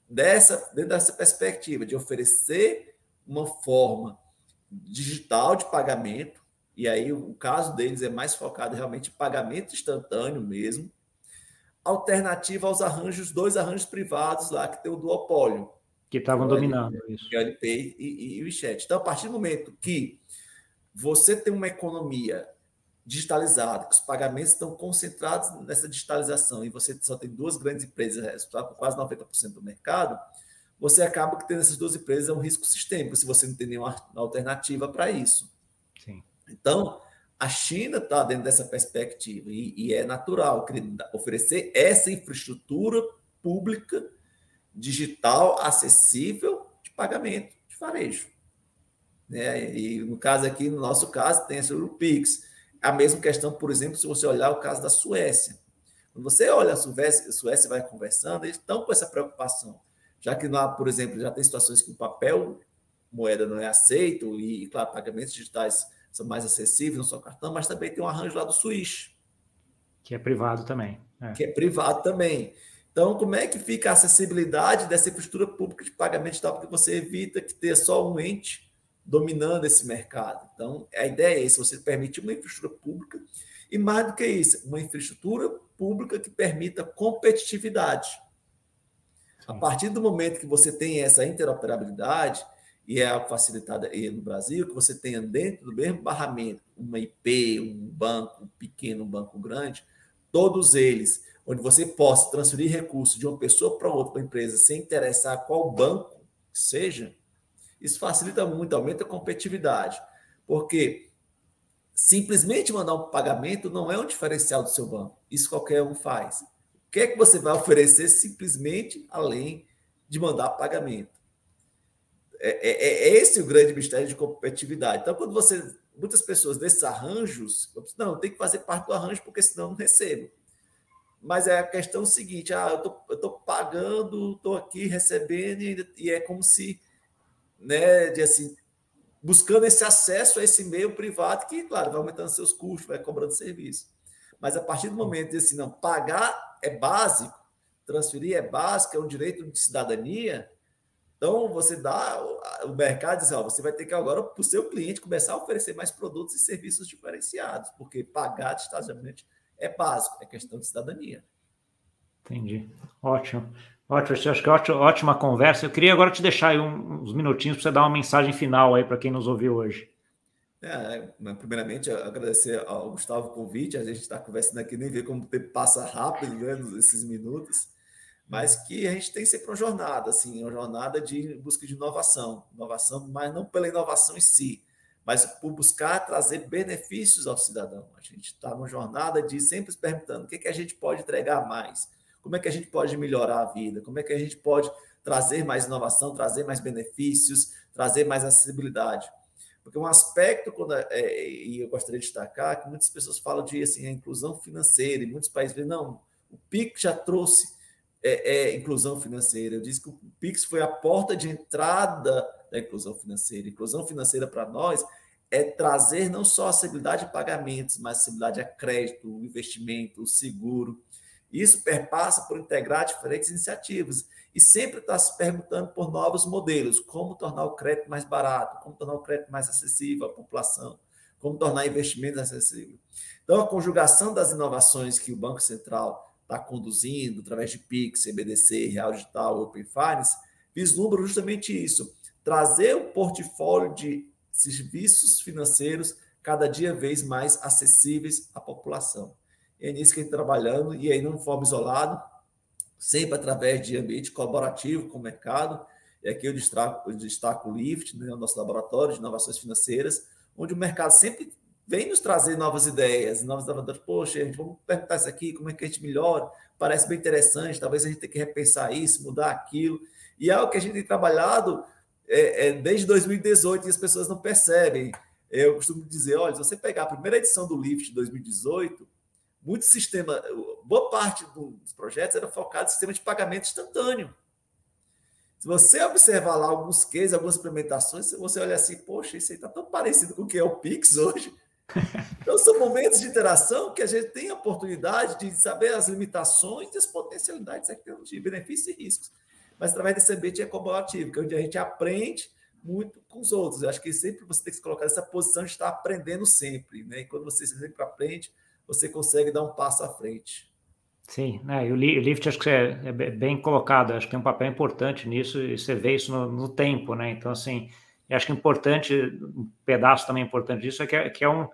dessa, dentro dessa perspectiva de oferecer uma forma digital de pagamento, e aí o caso deles é mais focado realmente em pagamento instantâneo mesmo, alternativa aos arranjos, dois arranjos privados lá que tem o duopólio.
Que estavam dominando isso.
Que é o LP e, e, o chat. Então, a partir do momento que você tem uma economia digitalizada, que os pagamentos estão concentrados nessa digitalização e você só tem duas grandes empresas resultado com quase 90% do mercado, você acaba que tendo essas duas empresas é um risco sistêmico se você não tem nenhuma alternativa para isso. Sim. Então, a China está dentro dessa perspectiva e, e é natural oferecer essa infraestrutura pública, digital, acessível, de pagamento, de varejo. Né? E no caso aqui, no nosso caso, tem o Pix. A mesma questão, por exemplo, se você olhar o caso da Suécia. Quando você olha a Suécia, a Suécia vai conversando, eles estão com essa preocupação. Já que lá, por exemplo, já tem situações que o papel moeda não é aceito, e, claro, pagamentos digitais são mais acessíveis, não só cartão, mas também tem um arranjo lá do Swish.
Que é privado também.
É. Que é privado também. Então, como é que fica a acessibilidade dessa infraestrutura pública de pagamento digital? Porque você evita que tenha só um ente dominando esse mercado. Então, a ideia é essa: você permitir uma infraestrutura pública e, mais do que isso, uma infraestrutura pública que permita competitividade. A partir do momento que você tem essa interoperabilidade, e é facilitada no Brasil, que você tenha dentro do mesmo barramento uma IP, um banco pequeno, um banco grande, todos eles, onde você possa transferir recursos de uma pessoa para outra para empresa sem interessar qual banco seja, isso facilita muito, aumenta a competitividade. Porque simplesmente mandar um pagamento não é um diferencial do seu banco. Isso qualquer um faz. Que é que você vai oferecer simplesmente além de mandar pagamento? É, é, é, é esse o grande mistério de competitividade. Então, quando você. Muitas pessoas desses arranjos, não, tem que fazer parte do arranjo, porque senão não recebo. Mas é a questão seguinte: ah, eu estou pagando, estou aqui recebendo, e é como se né, de assim, buscando esse acesso a esse meio privado que, claro, vai aumentando seus custos, vai cobrando serviço. Mas a partir do momento de assim, não, pagar é básico, transferir é básico, é um direito de cidadania, então você dá o mercado diz, ó, você vai ter que agora para o seu cliente começar a oferecer mais produtos e serviços diferenciados, porque pagar distanciamento é básico, é questão de cidadania.
Entendi. Ótimo. Ótimo, acho que é ótima conversa. Eu queria agora te deixar aí uns minutinhos para você dar uma mensagem final aí para quem nos ouviu hoje.
É, primeiramente, agradecer ao Gustavo o convite. A gente está conversando aqui, nem vê como o tempo passa rápido, né, nesses minutos. Mas que a gente tem sempre uma jornada, assim, uma jornada de busca de inovação. Inovação, mas não pela inovação em si, mas por buscar trazer benefícios ao cidadão. A gente está numa jornada de sempre se perguntando o que, que a gente pode entregar mais como é que a gente pode melhorar a vida? Como é que a gente pode trazer mais inovação, trazer mais benefícios, trazer mais acessibilidade? Porque um aspecto, quando, é, é e eu gostaria de destacar, que muitas pessoas falam de assim, a inclusão financeira, e muitos países dizem, não, o PIX já trouxe é, é, inclusão financeira. Eu disse que o PIX foi a porta de entrada da inclusão financeira. Inclusão financeira para nós é trazer não só a acessibilidade de pagamentos, mas a acessibilidade a crédito, o investimento, o seguro. Isso perpassa por integrar diferentes iniciativas e sempre está se perguntando por novos modelos, como tornar o crédito mais barato, como tornar o crédito mais acessível à população, como tornar investimentos acessíveis. Então, a conjugação das inovações que o Banco Central está conduzindo, através de PIX, CBDC, Real Digital, Open Finance, vislumbra justamente isso, trazer o portfólio de serviços financeiros cada dia vez mais acessíveis à população é nisso que a gente está trabalhando, e aí não de forma isolada, sempre através de ambiente colaborativo com o mercado. E aqui eu destaco, eu destaco o LIFT, né, o nosso laboratório de inovações financeiras, onde o mercado sempre vem nos trazer novas ideias, novas inovações. Poxa, gente, vamos perguntar isso aqui, como é que a gente melhora? Parece bem interessante, talvez a gente tenha que repensar isso, mudar aquilo. E é algo que a gente tem trabalhado é, é, desde 2018 e as pessoas não percebem. Eu costumo dizer, olha, se você pegar a primeira edição do LIFT de 2018, muito sistema, boa parte dos projetos era focado em sistema de pagamento instantâneo. Se você observar lá alguns cases, algumas implementações, você olha assim, poxa, isso aí está tão parecido com o que é o Pix hoje. Então, são momentos de interação que a gente tem a oportunidade de saber as limitações e as potencialidades da tecnologia, benefícios e riscos. Mas através desse ambiente é colaborativo, que é onde a gente aprende muito com os outros. Eu acho que sempre você tem que se colocar nessa posição de estar aprendendo sempre. Né? E quando você sempre aprende, você consegue dar um passo à frente.
Sim, né? e o Lift acho que é, é, bem colocado, acho que tem um papel importante nisso e você vê isso no, no tempo, né? Então, assim, acho que é importante, um pedaço também importante disso é que é, que é um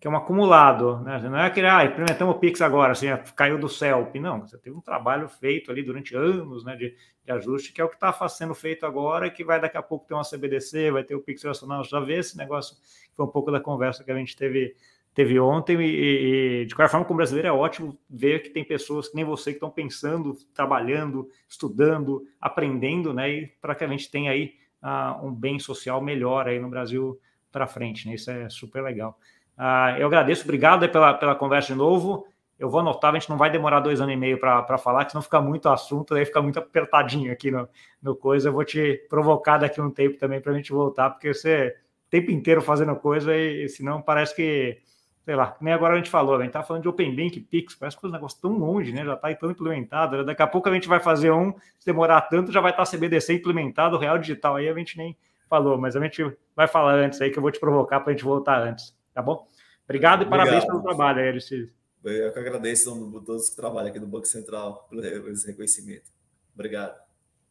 que é um acumulado, né? Não é que ah, implementamos o Pix agora, assim, caiu do céu. Não, você teve um trabalho feito ali durante anos, né, de, de ajuste, que é o que está sendo feito agora, que vai daqui a pouco ter uma CBDC, vai ter o Pix Nacional, já vê esse negócio, foi um pouco da conversa que a gente teve teve ontem e, e, de qualquer forma como brasileiro é ótimo ver que tem pessoas que nem você que estão pensando, trabalhando, estudando, aprendendo, né? E para que a gente tenha aí uh, um bem social melhor aí no Brasil para frente, né? Isso é super legal. Uh, eu agradeço, obrigado pela, pela conversa de novo. Eu vou anotar, a gente não vai demorar dois anos e meio para falar, que senão fica muito assunto, aí fica muito apertadinho aqui no, no coisa. Eu vou te provocar daqui um tempo também para a gente voltar, porque você o tempo inteiro fazendo coisa e, e senão parece que sei lá, nem agora a gente falou, a gente tá falando de Open Bank, Pix, parece que os negócios tão longe, né? Já está tão implementado. Né? Daqui a pouco a gente vai fazer um, se demorar tanto, já vai estar tá CBDC implementado, Real Digital. Aí a gente nem falou, mas a gente vai falar antes aí, que eu vou te provocar para a gente voltar antes, tá bom? Obrigado e Obrigado. parabéns pelo trabalho aí, Aristides.
Eu que agradeço a todos que trabalham aqui no Banco Central pelo reconhecimento. Obrigado.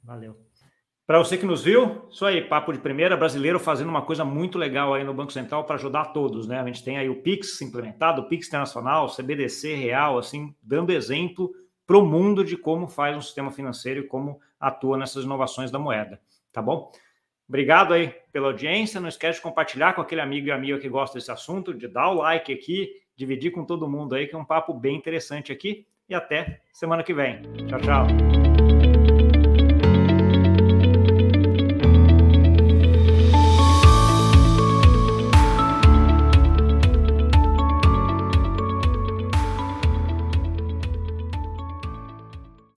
Valeu. Para você que nos viu, isso aí, papo de primeira, brasileiro fazendo uma coisa muito legal aí no Banco Central para ajudar todos, né? A gente tem aí o Pix implementado, o Pix Internacional, CBDC real, assim, dando exemplo para o mundo de como faz um sistema financeiro e como atua nessas inovações da moeda, tá bom? Obrigado aí pela audiência, não esquece de compartilhar com aquele amigo e amiga que gosta desse assunto, de dar o like aqui, dividir com todo mundo aí, que é um papo bem interessante aqui, e até semana que vem. Tchau, tchau.